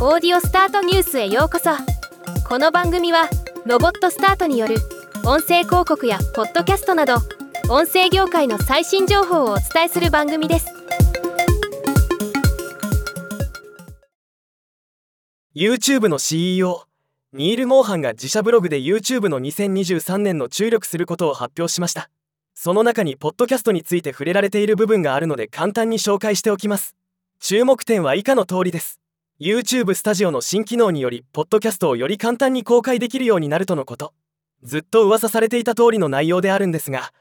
オーディオスタートニュースへようこそ。この番組はロボットスタートによる音声広告やポッドキャストなど音声業界の最新情報をお伝えする番組です。YouTube の CEO ニール・モーハンが自社ブログで YouTube の2023年の注力することを発表しました。その中にポッドキャストについて触れられている部分があるので簡単に紹介しておきます。注目点は以下の通りです。YouTube スタジオの新機能によりポッドキャストをより簡単に公開できるようになるとのこと。ずっと噂されていた通りの内容であるんですが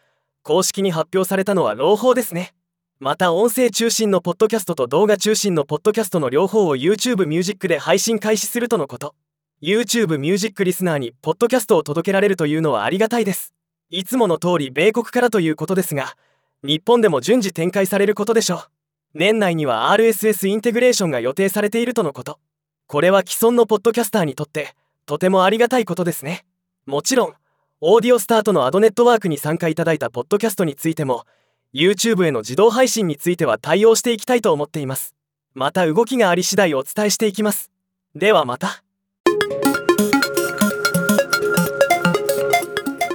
公式に発表されたのは朗報ですね。また音声中心のポッドキャストと動画中心のポッドキャストの両方を YouTube ミュージックで配信開始するとのこと。YouTube ミュージックリスナーにポッドキャストを届けられるというのはありがたいです。いつもの通り米国からということですが日本でも順次展開されることでしょう。年内には RSS インテグレーションが予定されているとのこと。これは既存のポッドキャスターにとってとてもありがたいことですね。もちろんオーディオスタートのアドネットワークに参加いただいたポッドキャストについても YouTube への自動配信については対応していきたいと思っています。また動きがあり次第お伝えしていきます。ではまた。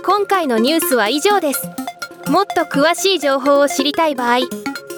今回のニュースは以上です。もっと詳しい情報を知りたい場合